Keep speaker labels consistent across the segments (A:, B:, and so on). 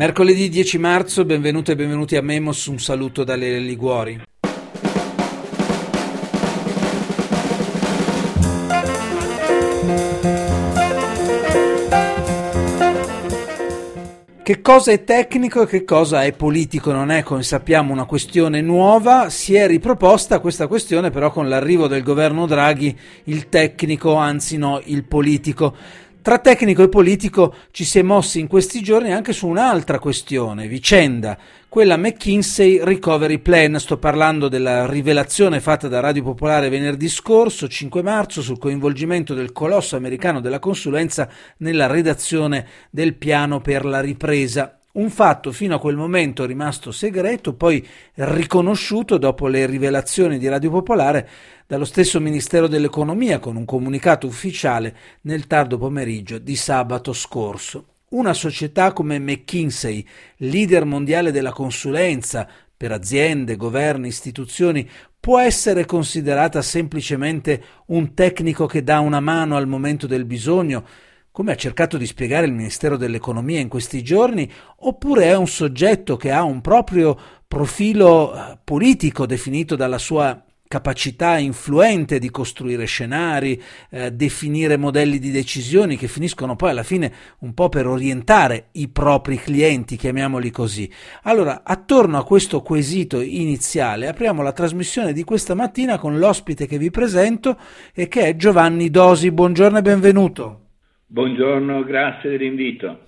A: Mercoledì 10 marzo, benvenute e benvenuti a Memos, un saluto dalle Liguori. Che cosa è tecnico e che cosa è politico non è, come sappiamo, una questione nuova. Si è riproposta questa questione però con l'arrivo del governo Draghi, il tecnico, anzi no, il politico. Tra tecnico e politico ci si è mossi in questi giorni anche su un'altra questione, vicenda, quella McKinsey Recovery Plan. Sto parlando della rivelazione fatta da Radio Popolare venerdì scorso, 5 marzo, sul coinvolgimento del colosso americano della consulenza nella redazione del piano per la ripresa un fatto fino a quel momento rimasto segreto, poi riconosciuto dopo le rivelazioni di Radio Popolare dallo stesso Ministero dell'Economia con un comunicato ufficiale nel tardo pomeriggio di sabato scorso. Una società come McKinsey, leader mondiale della consulenza per aziende, governi, istituzioni, può essere considerata semplicemente un tecnico che dà una mano al momento del bisogno, come ha cercato di spiegare il Ministero dell'Economia in questi giorni, oppure è un soggetto che ha un proprio profilo eh, politico definito dalla sua capacità influente di costruire scenari, eh, definire modelli di decisioni che finiscono poi alla fine un po' per orientare i propri clienti, chiamiamoli così. Allora, attorno a questo quesito iniziale, apriamo la trasmissione di questa mattina con l'ospite che vi presento e che è Giovanni Dosi. Buongiorno e benvenuto.
B: Buongiorno, grazie dell'invito.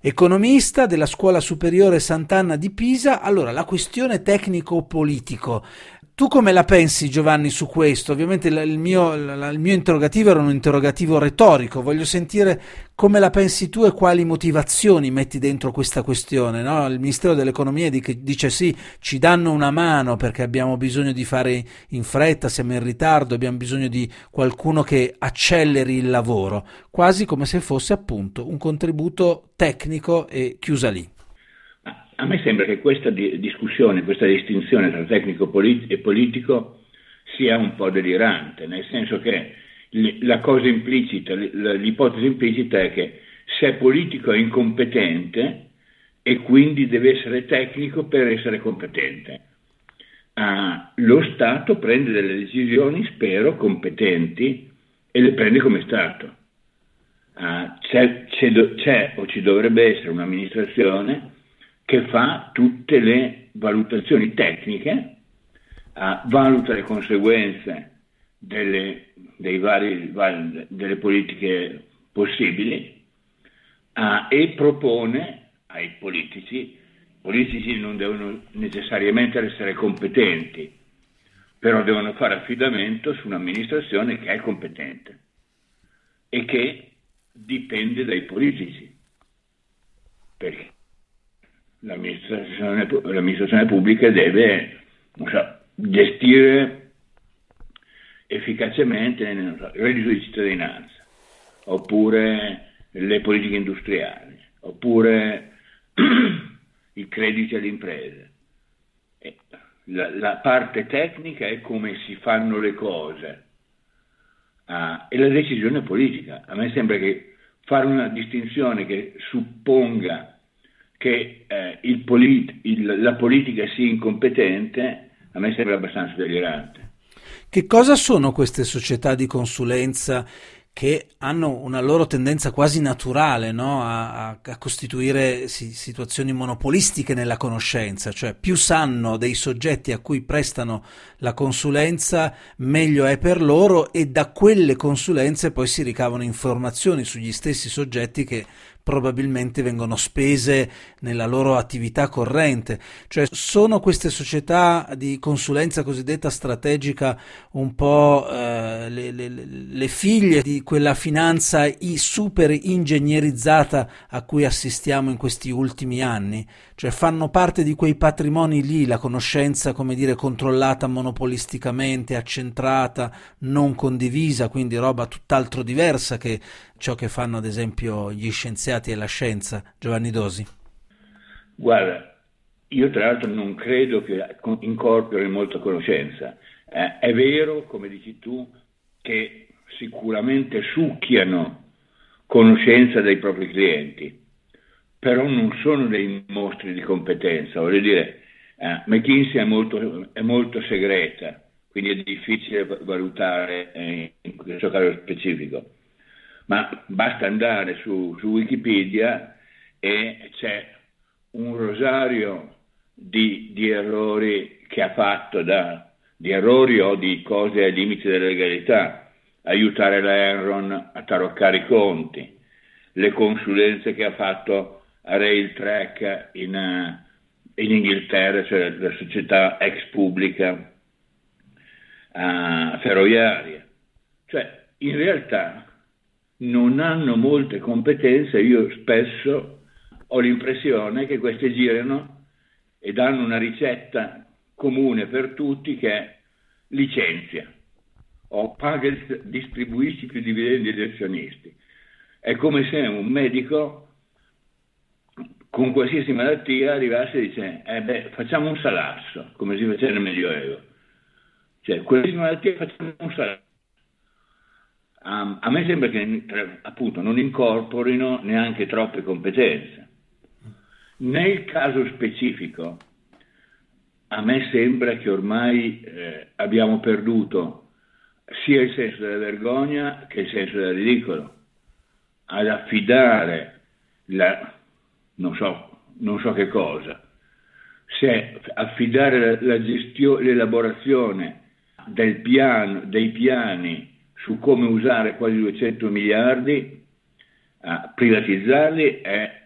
A: Economista della Scuola Superiore Sant'Anna di Pisa, allora la questione tecnico-politico tu come la pensi Giovanni su questo? Ovviamente il mio, il mio, interrogativo era un interrogativo retorico, voglio sentire come la pensi tu e quali motivazioni metti dentro questa questione. No? Il Ministero dell'Economia dice sì, ci danno una mano perché abbiamo bisogno di fare in fretta, siamo in ritardo, abbiamo bisogno di qualcuno che acceleri il lavoro, quasi come se fosse appunto un contributo tecnico e chiusa lì.
B: A me sembra che questa discussione, questa distinzione tra tecnico e politico sia un po' delirante, nel senso che la cosa implicita, l'ipotesi implicita è che se politico è incompetente e quindi deve essere tecnico per essere competente. Uh, lo Stato prende delle decisioni, spero, competenti e le prende come Stato. Uh, c'è, c'è, c'è o ci dovrebbe essere un'amministrazione che fa tutte le valutazioni tecniche, uh, valuta le conseguenze delle, vari, delle politiche possibili uh, e propone ai politici, i politici non devono necessariamente essere competenti, però devono fare affidamento su un'amministrazione che è competente e che dipende dai politici. Perché? L'amministrazione, l'amministrazione pubblica deve so, gestire efficacemente so, il reddito di cittadinanza, oppure le politiche industriali, oppure i crediti alle imprese. La, la, parte tecnica è come si fanno le cose ah, e la decisione politica. A me sembra che fare una distinzione che supponga che eh, il polit- il, la politica sia incompetente a me sembra abbastanza delirante.
A: Che cosa sono queste società di consulenza che hanno una loro tendenza quasi naturale no? a, a, a, costituire si, situazioni monopolistiche nella conoscenza, cioè più sanno dei soggetti a cui prestano la consulenza, meglio è per loro e da quelle consulenze poi si ricavano informazioni sugli stessi soggetti che probabilmente vengono spese nella loro attività corrente. Cioè sono queste società di consulenza cosiddetta strategica un po' eh, le, le, le, figlie di quella finanza super ingegnerizzata a cui assistiamo in questi ultimi anni? Cioè fanno parte di quei patrimoni lì, la conoscenza, come dire, controllata monopolisticamente, accentrata, non condivisa, quindi roba tutt'altro diversa che ciò che fanno ad esempio gli scienziati e la scienza. Giovanni Dosi.
B: Guarda, io tra l'altro non credo che incorpori molta conoscenza. Eh, è vero, come dici tu, che sicuramente succhiano conoscenza dei propri clienti, però non sono dei mostri di competenza, voglio dire, eh, McKinsey è molto, è molto, segreta, quindi è difficile valutare eh, in questo caso specifico, ma basta andare su, su Wikipedia e c'è un rosario di, di, errori che ha fatto, da, di errori o di cose ai limiti della legalità, aiutare l'Enron a taroccare i conti, le consulenze che ha fatto a Railtrack in, in Inghilterra, cioè la società ex pubblica ferroviaria. Cioè, in realtà non hanno molte competenze, io spesso ho l'impressione che queste girano e danno una ricetta comune per tutti che è licenzia o paga distribuisci più dividendi agli azionisti. È come se un medico con qualsiasi malattia arrivasse e dice eh beh, facciamo un salasso, come si faceva nel Medioevo. Cioè, qualsiasi malattia facciamo un salasso. Um, a me sembra che appunto non incorporino neanche troppe competenze. Nel caso specifico, a me sembra che ormai eh, abbiamo perduto sia il senso della vergogna che il senso del ridicolo. Ad affidare la, non so, non so che cosa, se affidare la, la gestione, l'elaborazione piano, dei piani su come usare quasi 200 miliardi, a privatizzarli è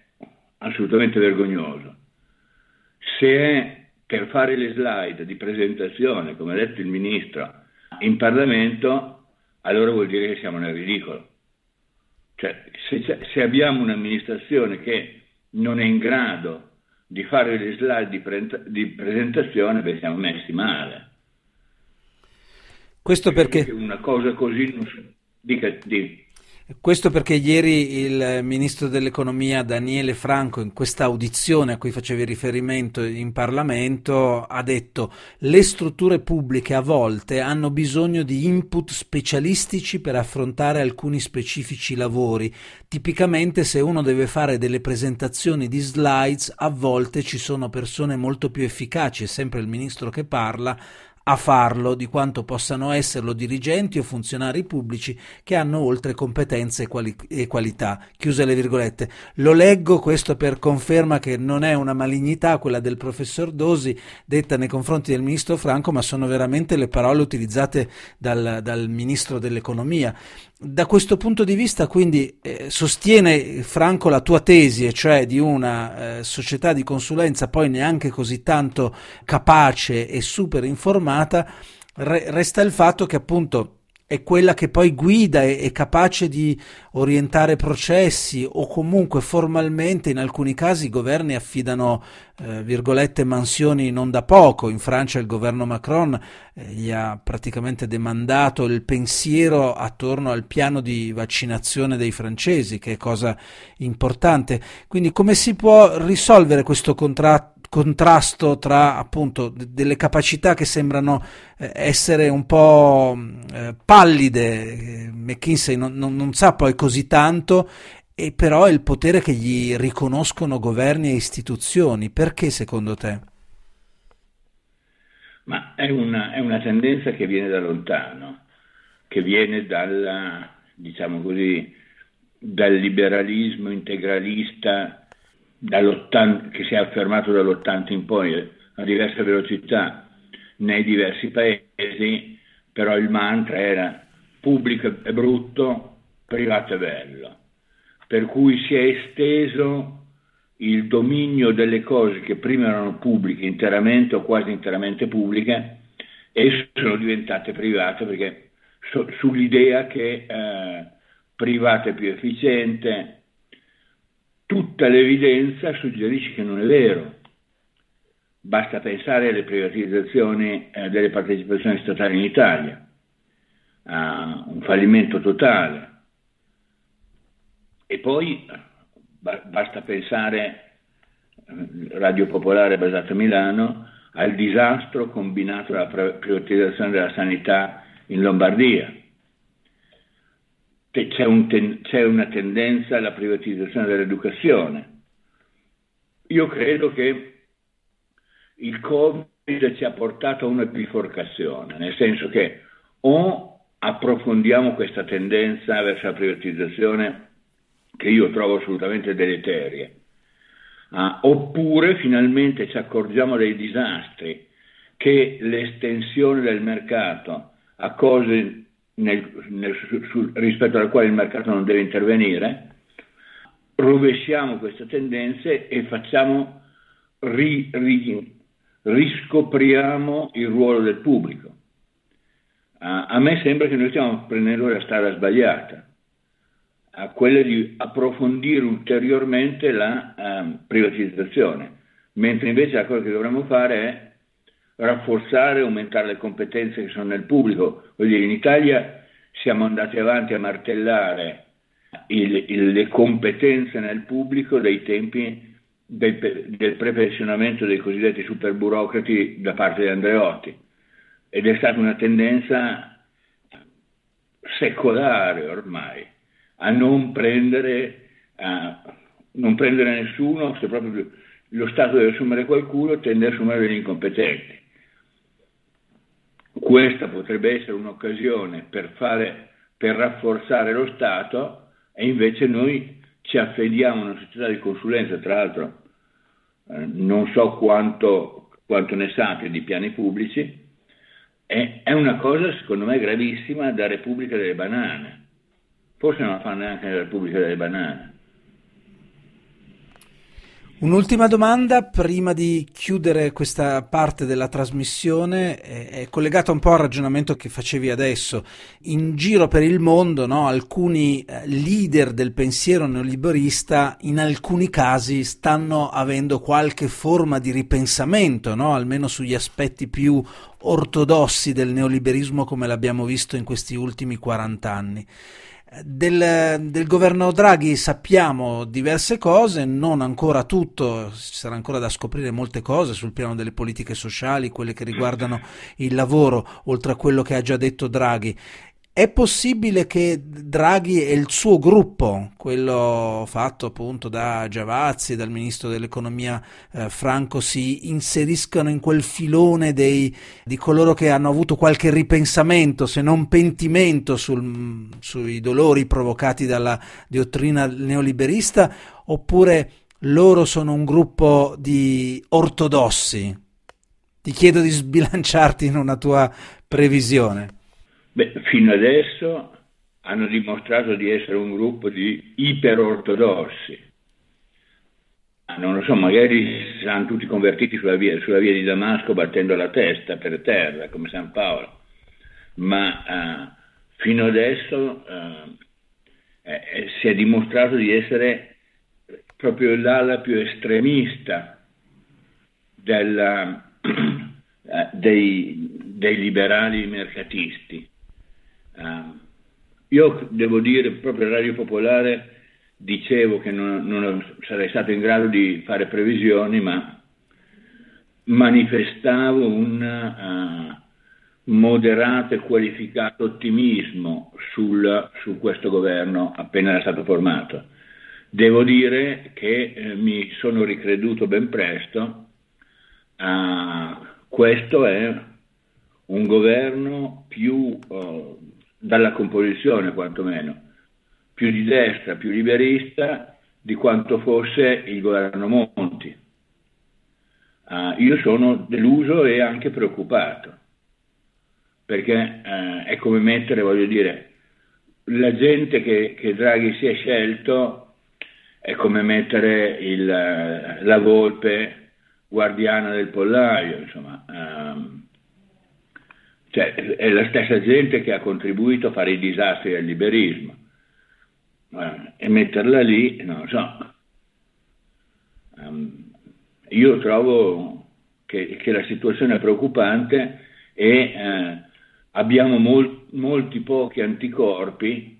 B: assolutamente vergognoso. Se è per fare le slide di presentazione, come ha detto il ministro, in Parlamento, allora vuol dire che siamo nel ridicolo. Cioè, se, se abbiamo un'amministrazione che non è in grado di fare le slide di, pre- di presentazione, beh, siamo messi male.
A: Questo perché...
B: Una cosa così... Dica, dica.
A: Questo perché ieri il ministro dell'economia Daniele Franco in questa audizione a cui facevi riferimento in Parlamento ha detto le strutture pubbliche a volte hanno bisogno di input specialistici per affrontare alcuni specifici lavori. Tipicamente se uno deve fare delle presentazioni di slides a volte ci sono persone molto più efficaci, è sempre il ministro che parla, a farlo di quanto possano esserlo dirigenti o funzionari pubblici che hanno oltre competenze e, quali- e, qualità. Chiuse le virgolette. Lo leggo questo per conferma che non è una malignità quella del professor Dosi detta nei confronti del ministro Franco, ma sono veramente le parole utilizzate dal, dal ministro dell'economia. Da questo punto di vista, quindi, eh, sostiene Franco la tua tesi, cioè di una eh, società di consulenza poi neanche così tanto capace e super informata, re- resta il fatto che appunto è quella che poi guida e è capace di orientare processi o comunque formalmente in alcuni casi i governi affidano eh, virgolette mansioni non da poco. In Francia il governo Macron eh, gli ha praticamente demandato il pensiero attorno al piano di vaccinazione dei francesi, che è cosa importante. Quindi come si può risolvere questo contratto? Contrasto tra appunto delle capacità che sembrano eh, essere un po' eh, pallide, McKinsey non, non, non sa poi così tanto e però è il potere che gli riconoscono governi e istituzioni. Perché secondo te?
B: Ma è una, è una tendenza che viene da lontano, che viene dalla, diciamo così, dal liberalismo integralista che si è affermato dall'80 in poi a diversa velocità nei diversi paesi, però il mantra era pubblico è brutto, privato è bello. Per cui si è esteso il dominio delle cose che prima erano pubbliche interamente o quasi interamente pubbliche e sono diventate private perché so, sull'idea che eh, privato è più efficiente, tutta l'evidenza suggerisce che non è vero. Basta pensare alle privatizzazioni eh, delle partecipazioni statali in Italia, a un fallimento totale. E poi basta pensare, eh, Radio Popolare basata a Milano, al disastro combinato dalla privatizzazione della sanità in Lombardia c'è, un ten- c'è una tendenza alla privatizzazione dell'educazione, io credo che il Covid ci ha portato a una biforcazione, nel senso che o approfondiamo questa tendenza verso la privatizzazione che io trovo assolutamente deleteria, uh, oppure finalmente ci accorgiamo dei disastri che l'estensione del mercato a cose nel, nel, su, rispetto alle quali il mercato non deve intervenire, rovesciamo queste tendenze e facciamo, ri, ri, riscopriamo il ruolo del pubblico. Uh, a me sembra che noi stiamo prendendo la strada sbagliata, uh, quella di approfondire ulteriormente la uh, privatizzazione, mentre invece la cosa che dovremmo fare è rafforzare e aumentare le competenze che sono nel pubblico. Voglio dire, in Italia siamo andati avanti a martellare il, il, le competenze nel pubblico dai tempi del, del prepensionamento dei cosiddetti superburocrati da parte di Andreotti ed è stata una tendenza secolare ormai a non prendere, a non prendere nessuno, se proprio lo Stato deve assumere qualcuno, tende ad assumere degli incompetenti. Questa potrebbe essere un'occasione per, fare, per rafforzare lo Stato e invece noi ci affediamo a una società di consulenza, tra l'altro eh, non so quanto, quanto ne sappia di piani pubblici, è, è una cosa secondo me gravissima da Repubblica delle Banane. Forse non la fa neanche la Repubblica delle Banane.
A: Un'ultima domanda prima di chiudere questa parte della trasmissione è collegata un po' al ragionamento che facevi adesso. In giro per il mondo no, alcuni eh, leader del pensiero neoliberista in alcuni casi stanno avendo qualche forma di ripensamento, no, almeno sugli aspetti più ortodossi del neoliberismo come l'abbiamo visto in questi ultimi 40 anni. Del, del, governo Draghi sappiamo diverse cose, non ancora tutto, ci sarà ancora da scoprire molte cose sul piano delle politiche sociali, quelle che riguardano il lavoro, oltre a quello che ha già detto Draghi. È possibile che Draghi e il suo gruppo, quello fatto appunto da Giavazzi, dal ministro dell'economia eh, Franco, si inseriscano in quel filone dei, di coloro che hanno avuto qualche ripensamento, se non pentimento, sul, sui dolori provocati dalla dottrina neoliberista, oppure loro sono un gruppo di ortodossi? Ti chiedo di sbilanciarti in una tua previsione.
B: Beh, fino adesso hanno dimostrato di essere un gruppo di iperortodossi. Ah, non lo so, magari saranno tutti convertiti sulla via, sulla via di Damasco battendo la testa per terra, come San Paolo. Ma uh, fino adesso uh, eh, si è dimostrato di essere proprio l'ala più estremista della, uh, dei, dei liberali mercatisti Uh, io devo dire, proprio Radio Popolare dicevo che non, non, sarei stato in grado di fare previsioni, ma manifestavo un uh, moderato e qualificato ottimismo sul, su questo governo appena era stato formato. Devo dire che eh, mi sono ricreduto ben presto, uh, questo è un governo più uh, dalla composizione quantomeno, più di destra, più liberista di quanto fosse il governo Monti. Uh, io sono deluso e anche preoccupato, perché uh, è come mettere, voglio dire, la gente che, che, Draghi si è scelto è come mettere il, la volpe guardiana del pollaio, insomma. Um, cioè, è la stessa gente che ha contribuito a fare i disastri del liberismo. E metterla lì, non so. Um, io trovo che, che, la situazione è preoccupante e eh, abbiamo mol, molti pochi anticorpi,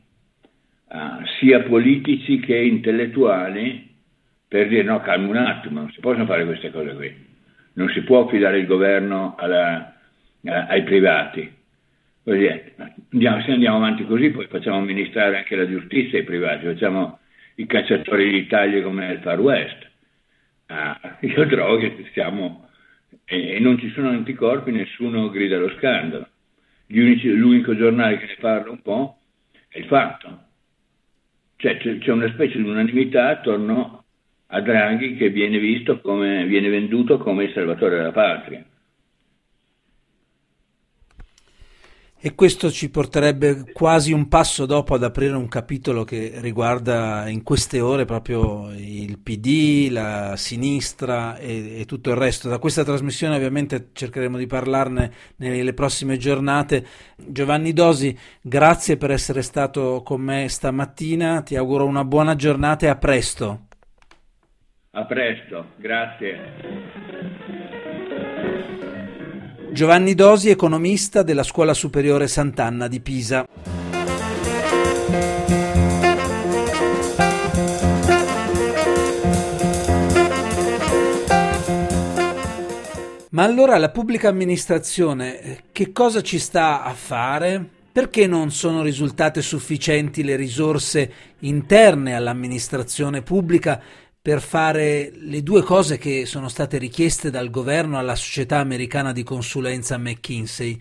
B: uh, sia politici che intellettuali, per dire no, calma un attimo, non si possono fare queste cose qui. Non si può affidare il governo alla, eh, ai privati. Andiamo, se andiamo avanti così poi facciamo amministrare anche la giustizia ai privati, facciamo i cacciatori d'Italia come nel Far West. io droghe siamo e, non ci sono anticorpi, nessuno grida lo scandalo. Unici, l'unico giornale che ne parla un po' è il fatto. Cioè c'è, c'è una specie di unanimità attorno a Draghi che viene visto come, viene venduto come il salvatore della patria.
A: E questo ci porterebbe quasi un passo dopo ad aprire un capitolo che riguarda in queste ore proprio il PD, la sinistra e, e, tutto il resto. Da questa trasmissione ovviamente cercheremo di parlarne nelle prossime giornate. Giovanni Dosi, grazie per essere stato con me stamattina, ti auguro una buona giornata e a presto.
B: A presto, grazie.
A: Giovanni Dosi, economista della Scuola Superiore Sant'Anna di Pisa. Ma allora la pubblica amministrazione che cosa ci sta a fare? Perché non sono risultate sufficienti le risorse interne all'amministrazione pubblica per fare le due cose che sono state richieste dal governo alla società americana di consulenza McKinsey.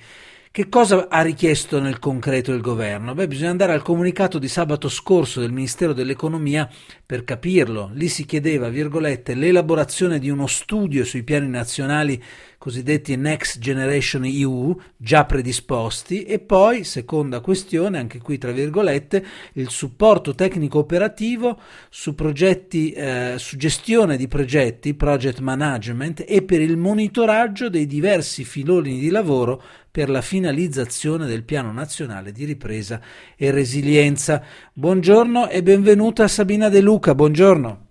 A: Che cosa ha richiesto nel concreto il governo? Beh, bisogna andare al comunicato di sabato scorso del Ministero dell'Economia per capirlo. Lì si chiedeva, l'elaborazione di uno studio sui piani nazionali cosiddetti Next Generation EU già predisposti e poi, seconda questione, anche qui tra virgolette, il supporto tecnico operativo su progetti, eh, su gestione di progetti, project management e per il monitoraggio dei diversi filoni di lavoro per la finalizzazione del Piano Nazionale di Ripresa e Resilienza. Buongiorno e benvenuta Sabina De Luca, buongiorno.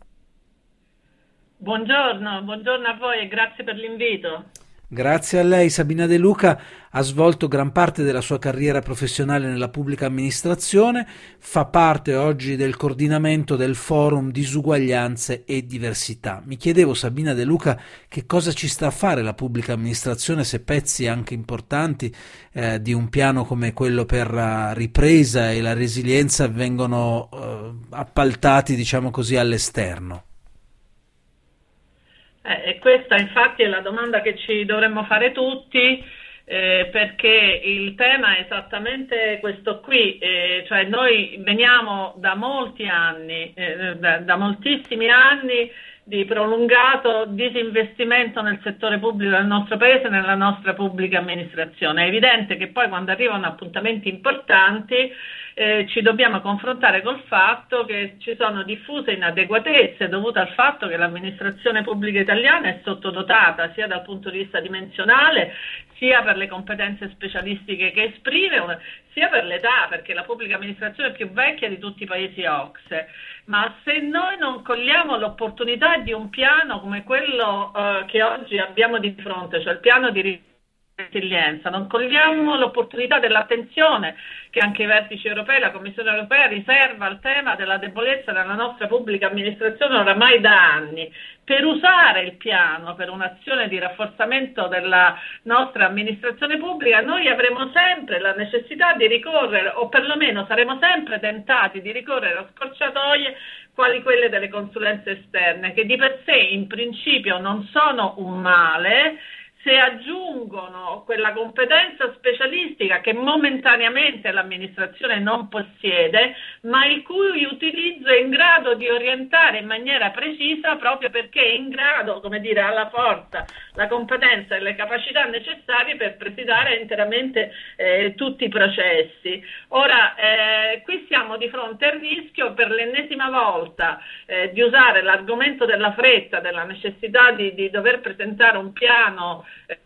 C: Buongiorno, buongiorno a voi e grazie per l'invito.
A: Grazie a lei Sabina De Luca ha svolto gran parte della sua carriera professionale nella pubblica amministrazione, fa parte oggi del coordinamento del forum Disuguaglianze e Diversità. Mi chiedevo Sabina De Luca che cosa ci sta a fare la pubblica amministrazione se pezzi anche importanti eh, di un piano come quello per la ripresa e la resilienza vengono eh, appaltati diciamo così all'esterno.
C: Eh, e questa infatti è la domanda che ci dovremmo fare tutti, eh, perché il tema è esattamente questo qui, eh, cioè noi veniamo da molti anni, eh, da, da, moltissimi anni di prolungato disinvestimento nel settore pubblico del nostro paese, nella nostra pubblica amministrazione. È evidente che poi quando arrivano appuntamenti importanti eh, ci dobbiamo confrontare col fatto che ci sono diffuse inadeguatezze dovute al fatto che l'amministrazione pubblica italiana è sottodotata sia dal punto di vista dimensionale sia per le competenze specialistiche che esprime, sia per l'età, perché la pubblica amministrazione è più vecchia di tutti i paesi OXE. Ma se noi non cogliamo l'opportunità di un piano come quello eh, che oggi abbiamo di fronte, cioè il piano di resilienza, non cogliamo l'opportunità dell'attenzione che anche i vertici europei, la Commissione europea riserva al tema della debolezza della nostra pubblica amministrazione oramai da anni, per usare il piano per un'azione di rafforzamento della nostra amministrazione pubblica, noi avremo sempre la necessità di ricorrere, o perlomeno saremo sempre tentati di ricorrere a scorciatoie quali quelle delle consulenze esterne, che di per sé in principio non sono un male, se aggiungono quella competenza specialistica che momentaneamente l'amministrazione non possiede, ma il cui utilizzo è in grado di orientare in maniera precisa proprio perché è in grado, come dire, alla forza, la competenza e le capacità necessarie per presidare interamente eh, tutti i processi. Ora, eh, qui siamo di fronte al rischio per l'ennesima volta eh, di usare l'argomento della fretta, della necessità di, di dover presentare un piano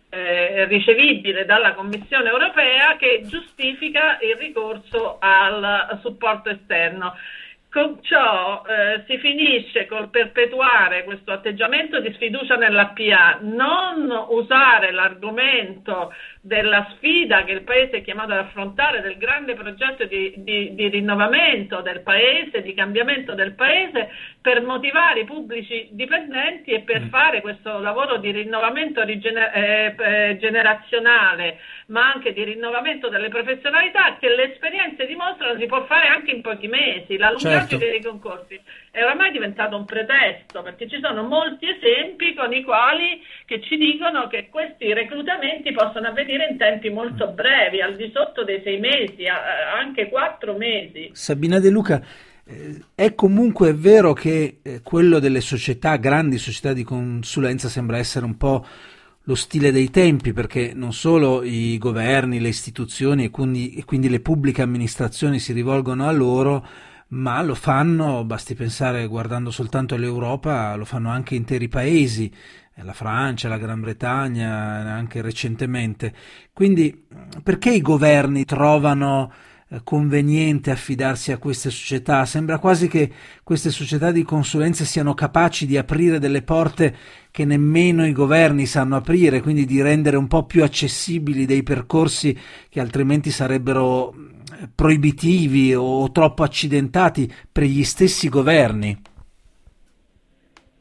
C: eh, ricevibile dalla Commissione europea che giustifica il ricorso al supporto esterno. Con ciò eh, si finisce col perpetuare questo atteggiamento di sfiducia nella PA, non usare l'argomento della sfida che il Paese è chiamato ad affrontare, del grande progetto di, di, di, rinnovamento del Paese, di cambiamento del Paese, per motivare i pubblici dipendenti e per mm. fare questo lavoro di rinnovamento eh, eh, generazionale, ma anche di rinnovamento delle professionalità che le esperienze dimostrano si può fare anche in pochi mesi. La lungaggine certo. dei concorsi è oramai diventato un pretesto perché ci sono molti esempi con i quali che ci dicono che questi reclutamenti possono avvenire in tempi molto brevi, al di sotto dei sei mesi, anche quattro mesi.
A: Sabina De Luca, eh, è comunque vero che eh, quello delle società, grandi società di consulenza, sembra essere un po' lo stile dei tempi, perché non solo i governi, le istituzioni e quindi, e quindi le pubbliche amministrazioni si rivolgono a loro, ma lo fanno, basti pensare guardando soltanto all'Europa, lo fanno anche interi paesi, la Francia, la Gran Bretagna, anche recentemente. Quindi perché i governi trovano eh, conveniente affidarsi a queste società? Sembra quasi che queste società di consulenza siano capaci di aprire delle porte che nemmeno i governi sanno aprire, quindi di rendere un po' più accessibili dei percorsi che altrimenti sarebbero proibitivi o troppo accidentati per gli stessi governi?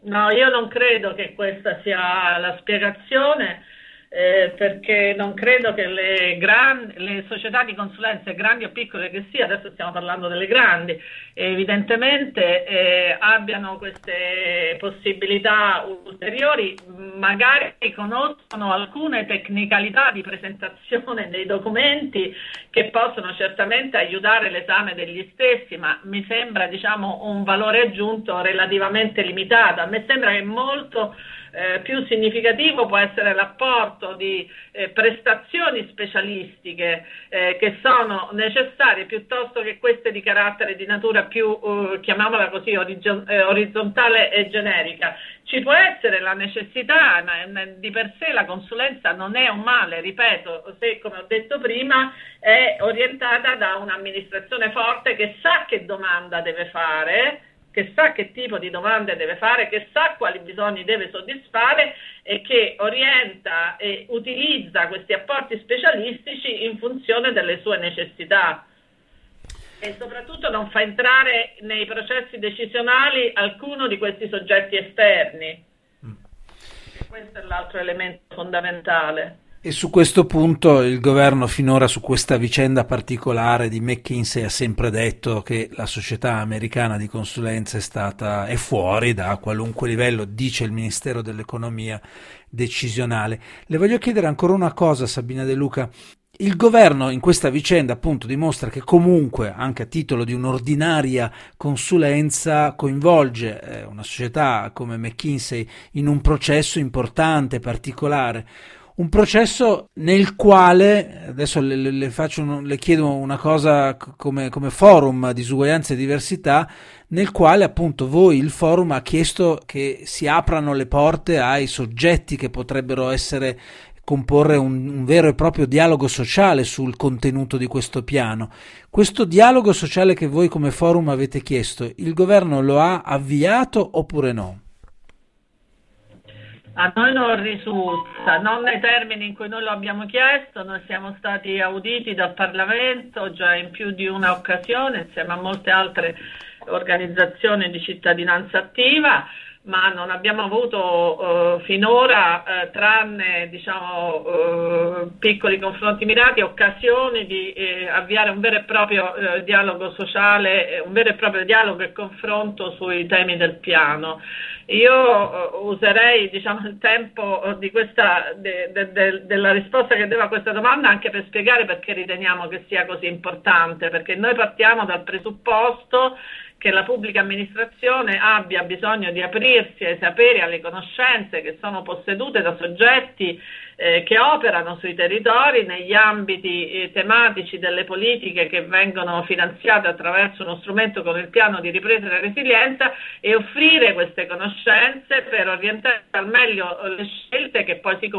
C: No, io non credo che questa sia la spiegazione eh, perché non credo che le, gran, le, società di consulenza, grandi o piccole che sia, adesso stiamo parlando delle grandi, evidentemente eh, abbiano queste possibilità ulteriori, magari conoscono alcune tecnicalità di presentazione dei documenti che possono certamente aiutare l'esame degli stessi, ma mi sembra diciamo, un valore aggiunto relativamente limitato. A me sembra che molto eh, più significativo può essere l'apporto di eh, prestazioni specialistiche eh, che sono necessarie piuttosto che queste di carattere di natura più, eh, chiamiamola così, eh, orizzontale e generica. Ci può essere la necessità, ma di per sé la consulenza non è un male, ripeto, se come ho detto prima è orientata da un'amministrazione forte che sa che domanda deve fare che sa che tipo di domande deve fare, che sa quali bisogni deve soddisfare e che orienta e utilizza questi apporti specialistici in funzione delle sue necessità e soprattutto non fa entrare nei processi decisionali alcuno di questi soggetti esterni. Mm. Questo è l'altro elemento fondamentale.
A: E su questo punto il governo finora su questa vicenda particolare di McKinsey ha sempre detto che la società americana di consulenza è stata è fuori da qualunque livello, dice il Ministero dell'Economia decisionale. Le voglio chiedere ancora una cosa, Sabina De Luca. Il governo in questa vicenda appunto dimostra che comunque, anche a titolo di un'ordinaria consulenza, coinvolge eh, una società come McKinsey in un processo importante, particolare un processo nel quale, adesso le, le, faccio, le chiedo una cosa come, come, forum disuguaglianza e diversità, nel quale appunto voi, il forum, ha chiesto che si aprano le porte ai soggetti che potrebbero essere comporre un, un vero e proprio dialogo sociale sul contenuto di questo piano. Questo dialogo sociale che voi come forum avete chiesto, il governo lo ha avviato oppure no?
C: A noi non risulta, non nei termini in cui noi lo abbiamo chiesto, noi siamo stati auditi dal Parlamento già in più di una occasione insieme a molte altre organizzazioni di cittadinanza attiva ma non abbiamo avuto uh, finora, uh, tranne diciamo, uh, piccoli confronti mirati, occasioni di eh, avviare un vero e proprio dialogo sociale, un vero e proprio dialogo e confronto sui temi del piano. Io userei diciamo, il tempo questa, de, de, de, della risposta che devo a questa domanda anche per spiegare perché riteniamo che sia così importante, perché noi partiamo dal presupposto che la pubblica amministrazione abbia bisogno di aprirsi ai saperi, alle conoscenze che sono possedute da soggetti eh, che operano sui territori negli ambiti eh, tematici delle politiche che vengono finanziate attraverso uno strumento come il piano di ripresa e resilienza e offrire queste conoscenze per orientare al meglio le scelte che poi si,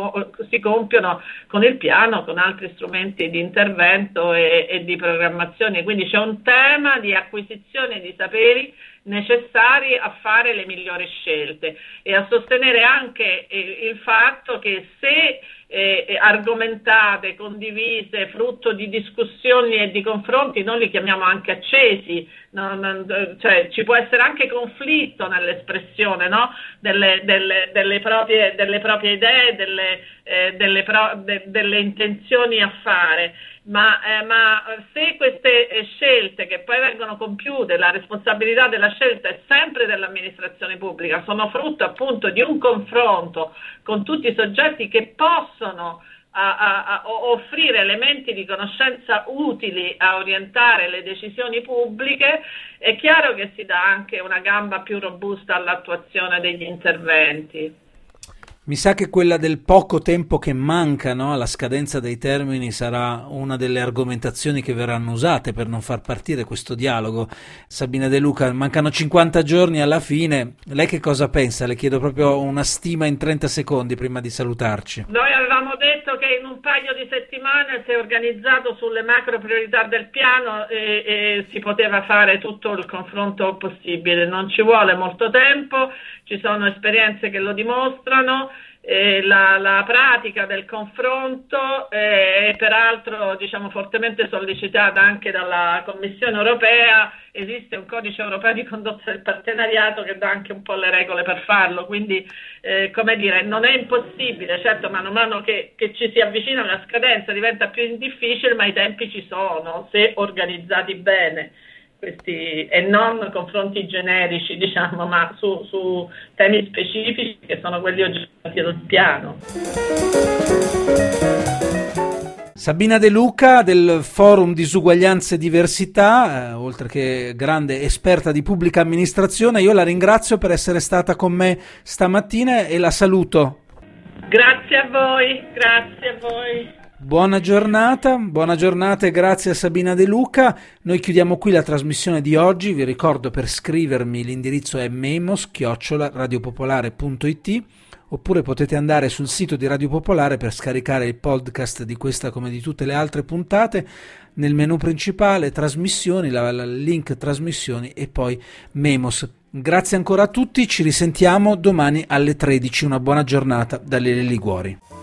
C: si compiono con il piano, con altri strumenti di intervento e, e di programmazione. Quindi c'è un tema di acquisizione di saperi necessari a fare le migliori scelte e a sostenere anche eh, il fatto che se eh, argomentate, condivise, frutto di discussioni e di confronti, noi li chiamiamo anche accesi, non, non, cioè, ci può essere anche conflitto nell'espressione no? delle, delle, delle, proprie, delle, proprie, idee, delle, eh, pro, de, delle intenzioni a fare ma, eh, ma, se queste eh, scelte che poi vengono compiute, la responsabilità della scelta è sempre dell'amministrazione pubblica, sono frutto appunto di un confronto con tutti i soggetti che possono a, a, a offrire elementi di conoscenza utili a orientare le decisioni pubbliche, è chiaro che si dà anche una gamba più robusta all'attuazione degli interventi.
A: Mi sa che quella del poco tempo che manca no, alla scadenza dei termini sarà una delle argomentazioni che verranno usate per non far partire questo dialogo. Sabina De Luca, mancano 50 giorni alla fine. Lei che cosa pensa? Le chiedo proprio una stima in 30 secondi prima di salutarci.
C: Noi avevamo detto che in un paio di settimane si è organizzato sulle macro priorità del piano e, e si poteva fare tutto il confronto possibile. Non ci vuole molto tempo, ci sono esperienze che lo dimostrano eh, la, la, pratica del confronto eh, è peraltro diciamo, fortemente sollecitata anche dalla Commissione europea, esiste un codice europeo di condotta del partenariato che dà anche un po' le regole per farlo, quindi eh, come dire, non è impossibile, certo mano a mano che, che ci si avvicina alla scadenza diventa più difficile, ma i tempi ci sono, se organizzati bene questi, e non confronti generici, diciamo, ma su, su temi specifici che sono quelli oggetti del piano.
A: Sabina De Luca del Forum Disuguaglianze e Diversità, eh, oltre che grande esperta di pubblica amministrazione, io la ringrazio per essere stata con me stamattina e la saluto.
C: Grazie a voi, grazie a voi.
A: Buona giornata, buona giornata e grazie a Sabina De Luca. Noi chiudiamo qui la trasmissione di oggi. Vi ricordo per scrivermi l'indirizzo è memos-radiopopolare.it oppure potete andare sul sito di Radio Popolare per scaricare il podcast di questa come di tutte le altre puntate nel menu principale trasmissioni, la, la link trasmissioni e poi Memos. Grazie ancora a tutti, ci risentiamo domani alle 13. Una buona giornata da Lele Liguori.